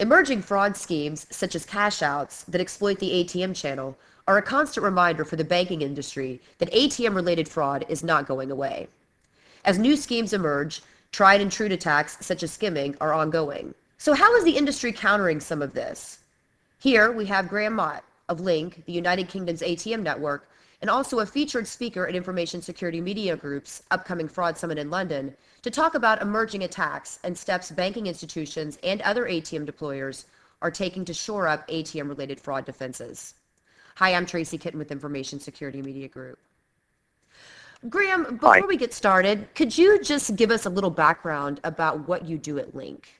Emerging fraud schemes, such as cash outs that exploit the ATM channel, are a constant reminder for the banking industry that ATM related fraud is not going away. As new schemes emerge, tried and true attacks such as skimming are ongoing. So, how is the industry countering some of this? Here we have Graham Mott of Link, the United Kingdom's ATM network, and also a featured speaker at Information Security Media Group's upcoming fraud summit in London to talk about emerging attacks and steps banking institutions and other ATM deployers are taking to shore up ATM related fraud defenses. Hi, I'm Tracy Kitten with Information Security Media Group. Graham, before Hi. we get started, could you just give us a little background about what you do at Link?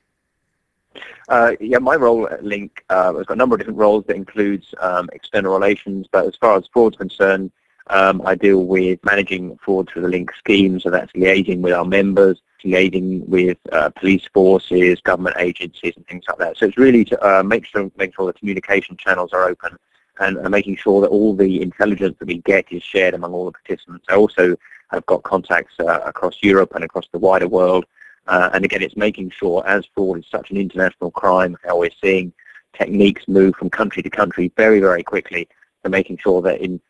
Uh, yeah, my role at Link uh, has got a number of different roles that includes um, external relations, but as far as fraud is concerned, um, I deal with managing fraud through the Link scheme, so that's liaising with our members, liaising with uh, police forces, government agencies, and things like that. So it's really to uh, make sure make sure the communication channels are open and uh, making sure that all the intelligence that we get is shared among all the participants. I also have got contacts uh, across Europe and across the wider world. Uh, and again, it's making sure, as fraud is such an international crime, how we're seeing techniques move from country to country very, very quickly, to making sure that in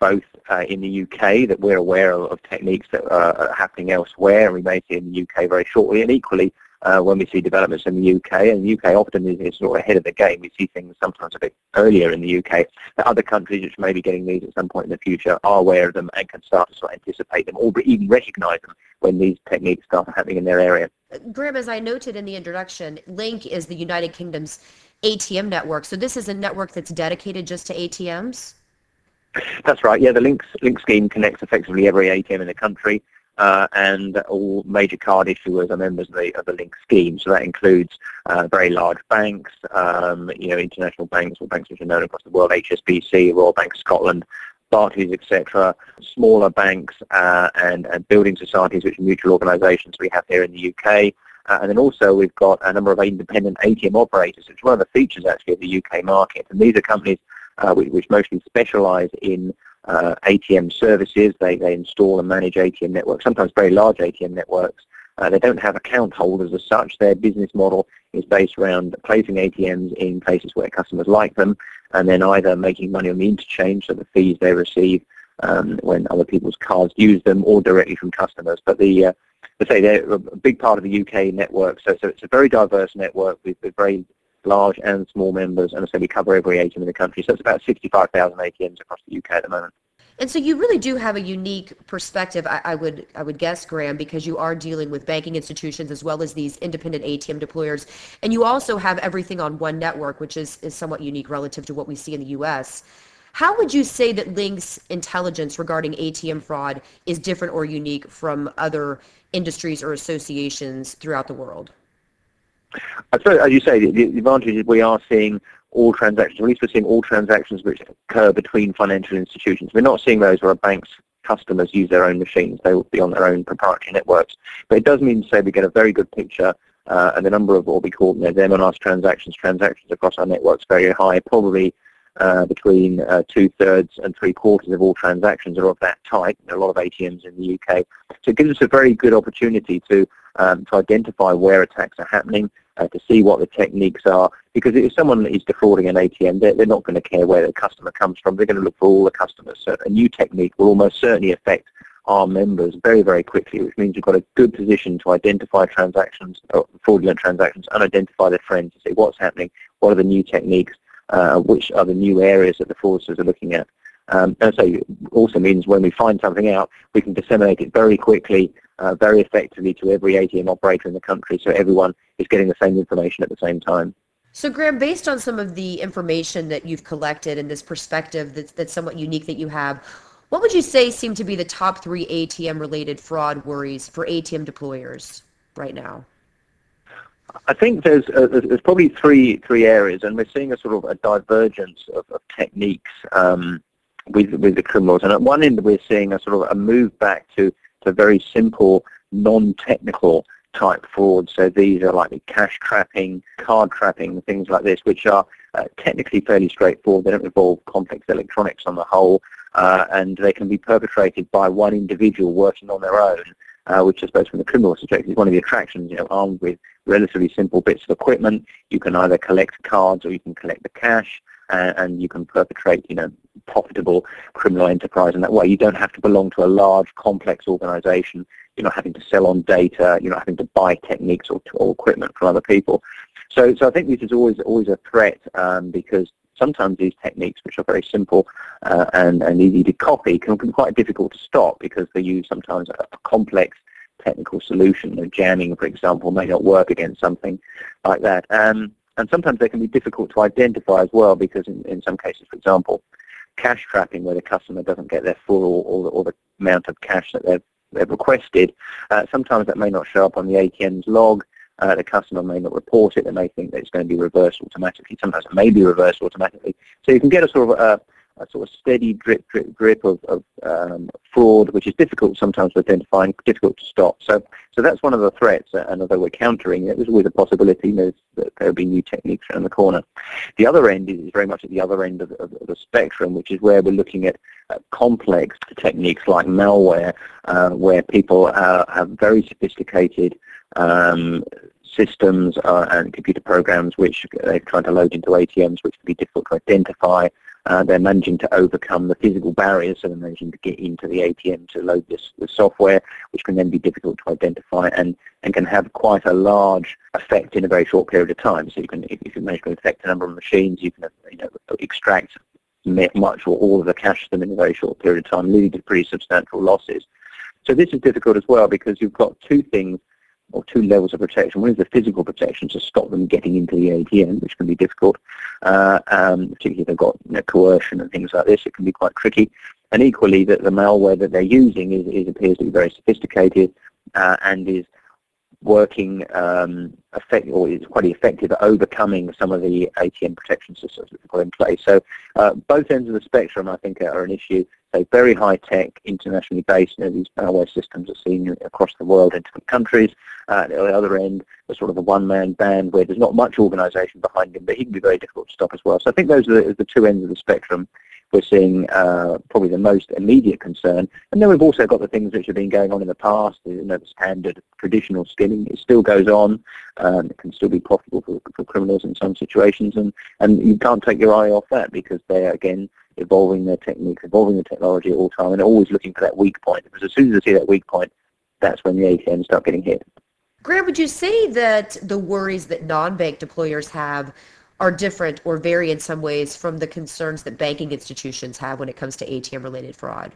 both uh, in the UK that we're aware of, of techniques that are happening elsewhere, and we may see in the UK very shortly, and equally uh, when we see developments in the UK, and the UK often is, is, sort of ahead of the game. We see things sometimes a bit earlier in the UK. That other countries which may be getting these at some point in the future are aware of them and can start to sort of anticipate them or even recognise them when these techniques start happening in their area. Graham, as I noted in the introduction, Link is the United Kingdom's ATM network. So this is a network that's dedicated just to ATMs? That's right. Yeah, the Link, Link scheme connects effectively every ATM in the country uh, and all major card issuers are members of the, of the Link scheme. So that includes uh, very large banks, um, you know, international banks or banks which are known across the world, HSBC, Royal Bank of Scotland, Barclays, etc., smaller banks uh, and, and building societies, which are mutual organisations we have here in the UK. Uh, and then also we've got a number of independent ATM operators, which is one of the features actually of the UK market. And these are companies uh, which, which, mostly specialise in uh, ATM services. They, they install and manage ATM networks, sometimes very large ATM networks. Uh, they don't have account holders as such. Their business model is based around placing ATMs in places where customers like them and then either making money on the interchange, so the fees they receive um, when other people's cards use them, or directly from customers. But the uh, I say they're a big part of the UK network, so, so it's a very diverse network with, with very large and small members, and so we cover every ATM in the country. So it's about 65,000 ATMs across the UK at the moment. And so you really do have a unique perspective, I, I, would I would guess, Graham, because you are dealing with banking institutions as well as these independent ATM deployers, and you also have everything on one network, which is, is somewhat unique relative to what we see in the U.S. How would you say that Link's intelligence regarding ATM fraud is different or unique from other industries or associations throughout the world? As you say, the, the advantage is we are seeing all transactions, at least we're seeing all transactions which occur between financial institutions. We're not seeing those where bank's customers use their own machines. They will be on their own proprietary networks. But it does mean say we get a very good picture uh, and the number of what we call you know, them and us transactions, transactions across our networks very high, probably uh, between uh, two-thirds and three-quarters of all transactions are of that type. There are a lot of ATMs in the UK. So it gives us a very good opportunity to, um, to identify where attacks are happening, uh, to see what the techniques are. Because if someone is defrauding an ATM, they're, they're not going to care where the customer comes from. They're going to look for all the customers. So a new technique will almost certainly affect our members very, very quickly, which means we've got a good position to identify transactions, fraudulent transactions, and identify the trends to see what's happening, what are the new techniques, uh, which are the new areas that the fraudsters are looking at. Um, and so it also means when we find something out, we can disseminate it very quickly, uh, very effectively to every ATM operator in the country so everyone is getting the same information at the same time. So Graham, based on some of the information that you've collected and this perspective that's, that's somewhat unique that you have, what would you say seem to be the top three ATM-related fraud worries for ATM deployers right now? I think there's uh, there's probably three three areas, and we're seeing a sort of a divergence of, of techniques um, with with the criminals. And at one end, we're seeing a sort of a move back to to very simple, non-technical type fraud. So these are like the cash trapping, card trapping, things like this, which are uh, technically fairly straightforward. They don't involve complex electronics on the whole, uh, and they can be perpetrated by one individual working on their own uh, which I suppose from the criminal perspective is one of the attractions, you know, armed with relatively simple bits of equipment. You can either collect cards or you can collect the cash uh, and you can perpetrate, you know, profitable criminal enterprise in that way. You don't have to belong to a large, complex organization. You're not having to sell on data. You're not having to buy techniques or, or equipment from other people. So, so I think this is always always a threat um, because sometimes these techniques, which are very simple uh, and, and easy to copy, can be quite difficult to stop because they use sometimes a, a complex technical solution. Know, jamming, for example, may not work against something like that. Um, and sometimes they can be difficult to identify as well because in, in some cases, for example, cash trapping where the customer doesn't get their full or, or, the, or the amount of cash that they've, they've requested, uh, sometimes that may not show up on the ATM's log uh, the customer may not report it. They may think that it's going to be reversed automatically. Sometimes it may be reversed automatically. So you can get a sort of a, a sort of steady drip, drip, drip of, of um, fraud, which is difficult sometimes to identify and difficult to stop. So, so that's one of the threats. Uh, and although we're countering it, there's always a possibility that there'll be new techniques around the corner. The other end is very much at the other end of, of, of the spectrum, which is where we're looking at uh, complex techniques like malware, uh, where people uh, have very sophisticated um, systems uh, and computer programs which they're trying to load into ATMs which can be difficult to identify. Uh, they're managing to overcome the physical barriers, so they're managing to get into the ATM to load this, software, which can then be difficult to identify and, and can have quite a large effect in a very short period of time. So you can, if, if you manage to affect a number of machines, you can you know, extract much or all of the cash them in a very short period of time, leading to pretty substantial losses. So this is difficult as well because you've got two things or two levels of protection. One is the physical protection to stop them getting into the ATM, which can be difficult, uh, um, particularly if they've got you know, coercion and things like this. It can be quite tricky. And equally, that the malware that they're using is, is appears to be very sophisticated uh, and is working um, effect, or is quite effective at overcoming some of the ATM protection systems that we've got in place. So uh, both ends of the spectrum, I think, are an issue. So very high tech, internationally based. You know, these malware systems are seen across the world in different countries. Uh, at the other end, a sort of a one-man band where there's not much organisation behind him, but he can be very difficult to stop as well. So I think those are the, the two ends of the spectrum we're seeing uh, probably the most immediate concern. And then we've also got the things which have been going on in the past, you know, the standard traditional skimming. It still goes on. Um, it can still be profitable for, for criminals in some situations. And, and you can't take your eye off that because they're, again, evolving their techniques, evolving the technology at all time, and always looking for that weak point. Because as soon as they see that weak point, that's when the ATMs start getting hit. Graham, would you say that the worries that non-bank deployers have are different or vary in some ways from the concerns that banking institutions have when it comes to ATM-related fraud?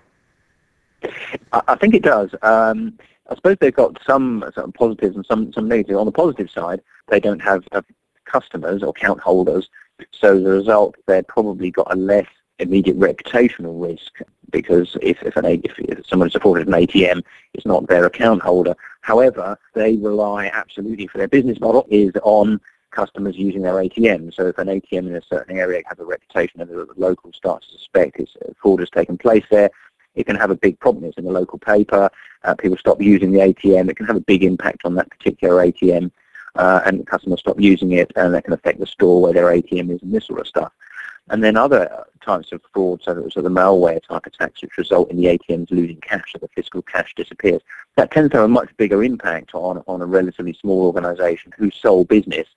I think it does. Um, I suppose they've got some, some positives and some, some negatives. On the positive side, they don't have uh, customers or account holders, so as a result, they've probably got a less immediate reputational risk because if, if, an, if, someone's afforded an ATM, it's not their account holder. However, they rely absolutely for their business model is on customers using their ATM. So if an ATM in a certain area has a reputation and the local starts to suspect it's, uh, fraud has taken place there, it can have a big problem. It's in the local paper. Uh, people stop using the ATM. It can have a big impact on that particular ATM. Uh, and customers stop using it, and that can affect the store where their ATM is and this sort of stuff. And then other types of fraud, so, so the malware type attacks, which result in the ATMs losing cash, so the physical cash disappears. That tends to have a much bigger impact on, on a relatively small organization whose sole business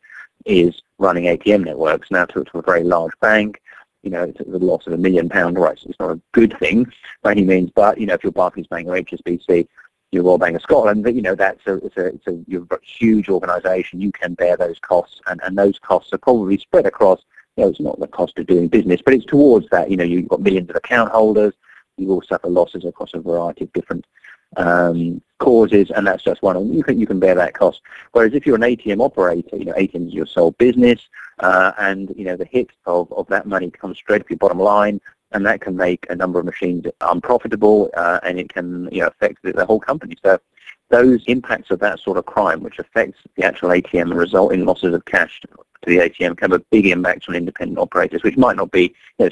is running ATM networks. Now to, to a very large bank, you know, the loss of a million pound, right, so it's not a good thing by any means, but, you know, if you're Barclays Bank or HSBC, you're Royal Bank of Scotland, but, you know, that's a, it's a, it's a, you're a huge organisation, you can bear those costs, and, and those costs are probably spread across, you know, it's not the cost of doing business, but it's towards that, you know, you've got millions of account holders, you will suffer losses across a variety of different um, causes, and that's just one. You can you can bear that cost. Whereas if you're an ATM operator, you know ATM is your sole business, uh, and you know the hit of, of that money comes straight to your bottom line, and that can make a number of machines unprofitable, uh, and it can you know affect the, the whole company. So those impacts of that sort of crime, which affects the actual ATM and result in losses of cash to the ATM, can have a big impact on independent operators, which might not be, you know,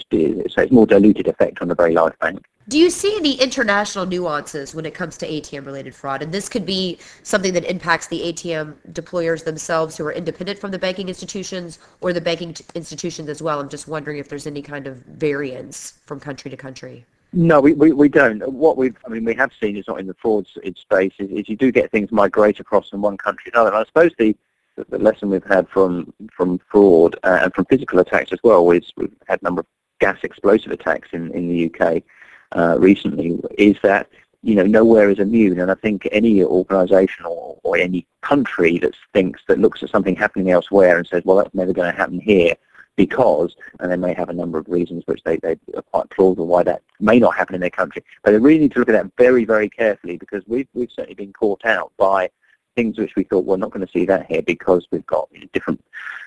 so it's more diluted effect on a very large bank. Do you see any international nuances when it comes to ATM-related fraud? And this could be something that impacts the ATM deployers themselves who are independent from the banking institutions or the banking institutions as well. I'm just wondering if there's any kind of variance from country to country. No, we, we, we don't. What we've, I mean, we have seen is not in the fraud space, is, is you do get things migrate across from one country to another. And I suppose the, the lesson we've had from, from fraud uh, and from physical attacks as well is we've had a number of gas explosive attacks in, in the UK uh, recently, is that you know, nowhere is immune. And I think any organisation or, or any country that thinks that looks at something happening elsewhere and says, well, that's never going to happen here because, and they may have a number of reasons which they, they are quite plausible why that may not happen in their country. But they really need to look at that very, very carefully because we've, we've certainly been caught out by things which we thought we're not going to see that here because we've got a different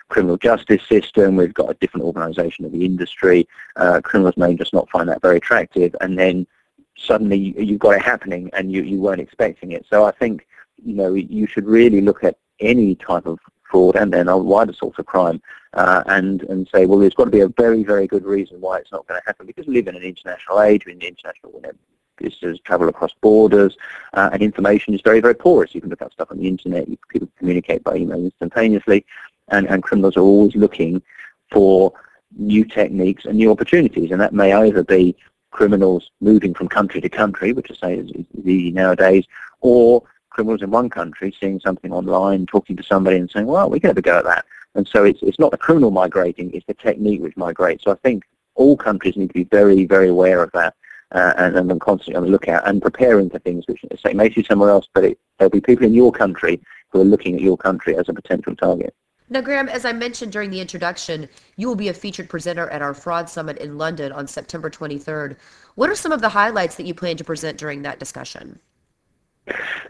criminal justice system, we've got a different organisation of the industry, uh, criminals may just not find that very attractive, and then suddenly you've got it happening and you, you weren't expecting it. So I think, you know, you should really look at any type of fraud and then a wider sorts of crime uh, and, and say, well, there's got to be a very, very good reason why it's not going to happen because we live in an international age, we're in the international you know, business travel across borders, uh, and information is very, very porous. You can look up stuff on the internet, you, people communicate by email instantaneously, and, and criminals are always looking for new techniques and new opportunities, and that may either be criminals moving from country to country, which I say is, is easy nowadays, or criminals in one country seeing something online, talking to somebody and saying, well, we can have a go at that. And so it's, it's not the criminal migrating, it's the technique which migrates. So I think all countries need to be very, very aware of that uh, and, and constantly on the lookout and preparing for things which say may see somewhere else, but it, there'll be people in your country who are looking at your country as a potential target. Now, Graham, as I mentioned during the introduction, you will be a featured presenter at our Fraud Summit in London on September 23rd. What are some of the highlights that you plan to present during that discussion?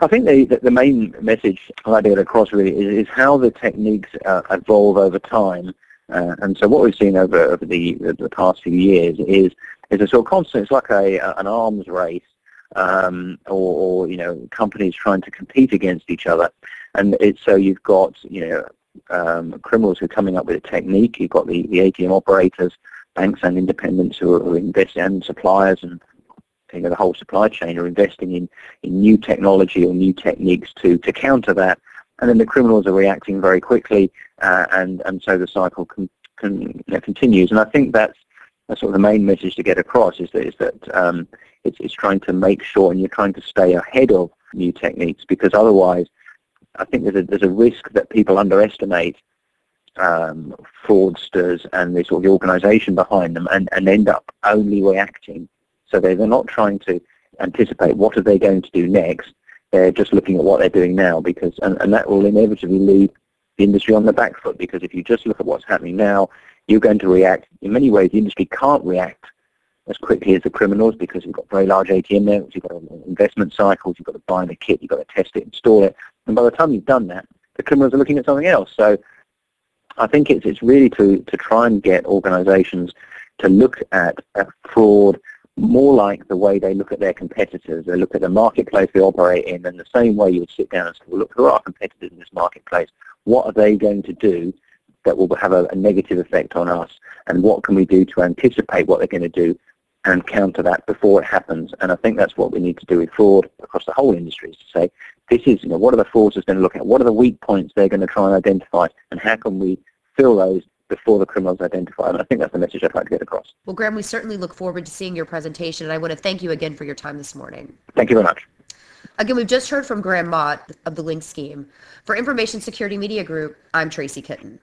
I think the, the main message I'd get across really is, is how the techniques uh, evolve over time. Uh, and so what we've seen over, over the, the past few years is, is a sort of constant, it's like a, an arms race um, or, or, you know, companies trying to compete against each other. And so you've got, you know, um, criminals who are coming up with a technique. You've got the, the ATM operators, banks and independents who are, who are investing, and suppliers and you know, the whole supply chain are investing in, in new technology or new techniques to, to counter that. And then the criminals are reacting very quickly, uh, and, and so the cycle can, can, you know, continues. And I think that's, that's sort of the main message to get across is that, is that um, it's, it's trying to make sure and you're trying to stay ahead of new techniques because otherwise I think there's a, there's a risk that people underestimate um, fraudsters and the sort of the organisation behind them and, and end up only reacting. So they're, not trying to anticipate what are they going to do next. They're just looking at what they're doing now because and, and that will inevitably leave the industry on the back foot because if you just look at what's happening now, you're going to react. In many ways, the industry can't react as quickly as the criminals because you've got very large ATM networks, you've got investment cycles, you've got to buy the kit, you've got to test it, install it, and by the time you've done that, the criminals are looking at something else. So I think it's, it's really to, to try and get organizations to look at, at fraud more like the way they look at their competitors. They look at the marketplace they operate in and the same way you would sit down and say, well, look, who are our competitors in this marketplace? What are they going to do that will have a, a negative effect on us? And what can we do to anticipate what they're going to do and counter that before it happens. And I think that's what we need to do with fraud across the whole industry is to say, this is, you know, what are the fraudsters going to look at? What are the weak points they're going to try and identify? And how can we fill those before the criminals identify? And I think that's the message I'd like to get across. Well, Graham, we certainly look forward to seeing your presentation. And I want to thank you again for your time this morning. Thank you very much. Again, we've just heard from Graham Mott of the Link Scheme. For Information Security Media Group, I'm Tracy Kitten.